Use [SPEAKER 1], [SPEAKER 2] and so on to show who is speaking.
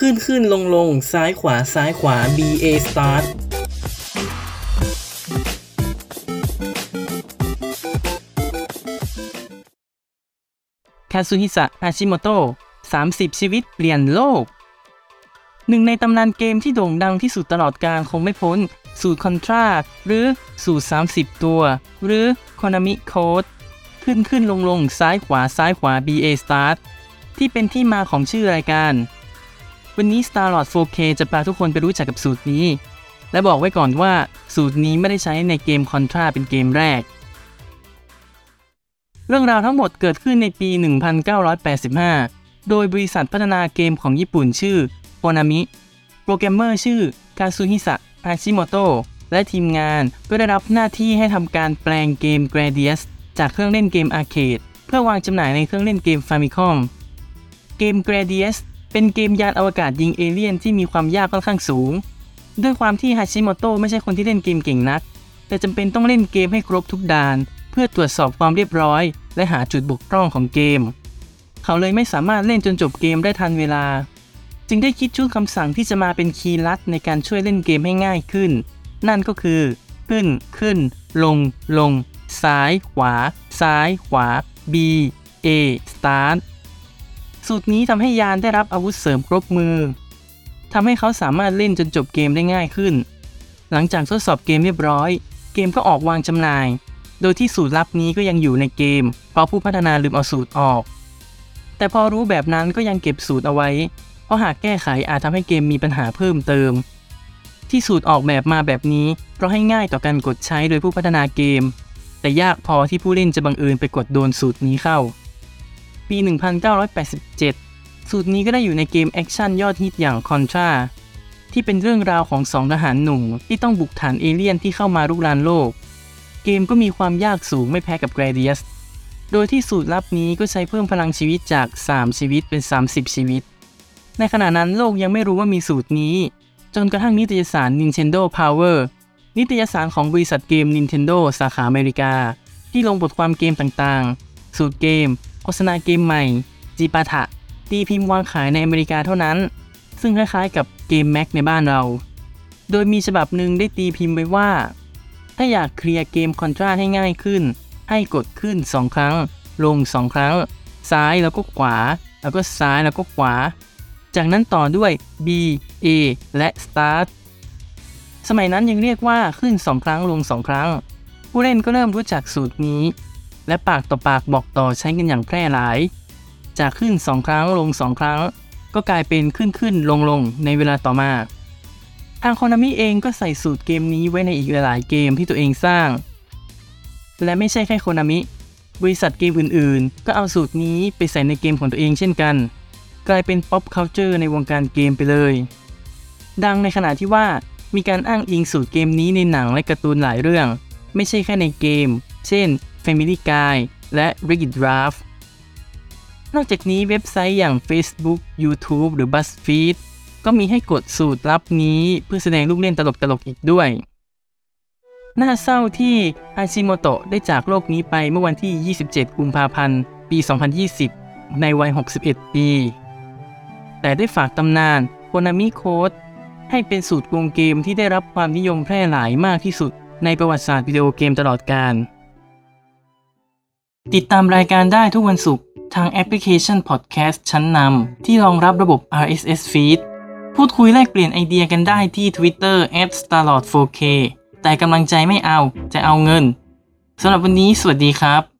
[SPEAKER 1] ขึ้นขึ้นลงลงซ้ายขวาซ้ายขวา B A start
[SPEAKER 2] คาซุฮิสะอาชิโมโตะ30 ชีวิตเปลี่ยนโลก หนึ่งในตำนานเกมที่โด่งดังที่สุดตลอดการคงไม่พ้น สูตรคอนทรา หรือสูตร 30 ตัว หรือ Konami Code ขึ้นขึ้นลงลงซ้ายขวาซ้ายขวา BA Start ที่เป็นที่มาของชื่อรายการ วันนี้ Starlord 4K จะพาทุกคนไปรู้จักกับสูตรนี้ และบอกไว้ก่อนว่าสูตรนี้ไม่ได้ใช้ในเกม Contra เป็นเกมแรก เรื่องราวทั้งหมดเกิดขึ้นในปี 1985 โดยบริษัทพัฒนาเกมของญี่ปุ่นชื่อ Konami โปรแกรมเมอร์ชื่อคาซุฮิสะอาชิโมโตะและทีมงานก็ได้รับหน้าที่ให้ทำการแปลงเกม Gradius จากเครื่องเล่นเกมอาร์เคดเพื่อวางจำหน่ายในเครื่องเล่นเกม Famicom เกม Gradius เป็นเกมยานอวกาศยิงเอเลี่ยนที่มีความยากค่อนข้างสูง ด้วยความที่ฮาชิโมโตะไม่ใช่คนที่เล่นเกมเก่งนัก แต่จำเป็นต้องเล่นเกมให้ครบทุกด่าน เพื่อตรวจสอบความเรียบร้อย และหาจุดบกพร่องของเกม เขาเลยไม่สามารถเล่นจนจบเกมได้ทันเวลา จึงได้คิดชุดคำสั่งที่จะมาเป็นคีย์ลัดในการช่วยเล่นเกมให้ง่ายขึ้น นั่นก็คือ ขึ้น ขึ้น ลง ลง ซ้าย ขวา ซ้าย ขวา B A Start สูตรนี้ทำให้ยานได้รับอาวุธเสริมครบมือทำให้เขาสามารถเล่นจนจบเกมได้ง่ายขึ้น หลังจากทดสอบเกมเรียบร้อย เกมก็ออกวางจำหน่าย โดยที่สูตรลับนี้ก็ยังอยู่ในเกม เพราะผู้พัฒนาลืมเอาสูตรออก แต่พอรู้แบบนั้นก็ยังเก็บสูตรเอาไว้ เพราะหากแก้ไขอาจทำให้เกมมีปัญหาเพิ่มเติม ที่สูตรออกแบบมาแบบนี้ เพราะให้ง่ายต่อการกดใช้โดยผู้พัฒนาเกม แต่ยากพอที่ผู้เล่นจะบังเอิญไปกดโดนสูตรนี้เข้า ปี 1987 สูตรนี้ก็ได้อยู่ในเกมแอคชั่นยอดฮิตอย่าง Contra ที่เป็นเรื่องราวของสองทหารหนุ่มที่ต้องบุกฐานเอเลี่ยนที่เข้ามารุกรานโลก เกมก็มีความยากสูงไม่แพ้กับ Gradius โดยที่สูตรลับนี้ก็ใช้เพิ่มพลังชีวิตจาก 3 ชีวิตเป็น 30 ชีวิต ในขณะนั้นโลกยังไม่รู้ว่ามีสูตรนี้ จนกระทั่งนิตยสาร Nintendo Power นิตยสารของบริษัทเกม Nintendo สาขาอเมริกา ที่ลงบทความเกมต่างๆ สูตรเกม โฆษณาเกมใหม่ จีปาถะตีพิมพ์วางขายในอเมริกาเท่านั้น ซึ่งคล้ายๆกับเกม Mac ในบ้านเรา โดยมีฉบับหนึ่งได้ตีพิมพ์ไว้ว่า ถ้าอยากเคลียร์เกมคอนทราให้ง่ายขึ้น ให้กดขึ้น 2 ครั้ง ลง 2 ครั้ง ซ้ายแล้วก็ขวา แล้วก็ซ้ายแล้วก็ขวา จากนั้นต่อด้วย B A และ Start สมัยนั้นยังเรียกว่าขึ้น 2 ครั้งลง 2 ครั้ง ผู้เล่นก็เริ่มรู้จักสูตรนี้ และปากต่อปากบอกต่อใช้กันอย่างแพร่หลาย จากขึ้น2ครั้งลง2ครั้ง ก็กลายเป็นขึ้นขึ้นลงลงในเวลาต่อมา ทางคอนามิเองก็ใส่สูตรเกมนี้ไว้ในอีกหลายเกมที่ตัวเองสร้าง และไม่ใช่แค่โคนามิบริษัทเกมอื่นๆ ก็เอาสูตรนี้ไปใส่ในเกมของตัวเองเช่นกัน กลายเป็น pop culture ในวงการเกมไปเลย ดังในขณะที่ว่ามีการอ้างอิงสูตรเกมนี้ในหนังและการ์ตูนหลายเรื่อง ไม่ใช่แค่ในเกม เช่น Family Guy และ Wreck-It Ralph นอกจากนี้เว็บไซต์อย่าง Facebook YouTube หรือ BuzzFeed ก็มีให้กดสูตรลับนี้เพื่อแสดงลูกเล่นตลกๆอีกด้วย น่าเศร้าที่อาชิโมโตะได้จากโลกนี้ไปเมื่อวันที่ 27 กุมภาพันธ์ ปี 2020 ในวัย 61 ปี แต่ได้ฝากตำนาน Konami Code ให้เป็นสูตรโกงเกมที่ได้รับความนิยมแพร่หลายมากที่สุด ในประวัติศาสตร์วิดีโอเกมตลอดกาล ติดตามรายการได้ทุกวันศุกร์ทางแอปพลิเคชันพอดแคสต์ชั้นนำที่รองรับระบบ RSS feed พูดคุยแลกเปลี่ยนไอเดียกันได้ที่ Twitter @starlord4k แต่กำลังใจไม่เอา จะเอาเงินสำหรับวันนี้สวัสดีครับ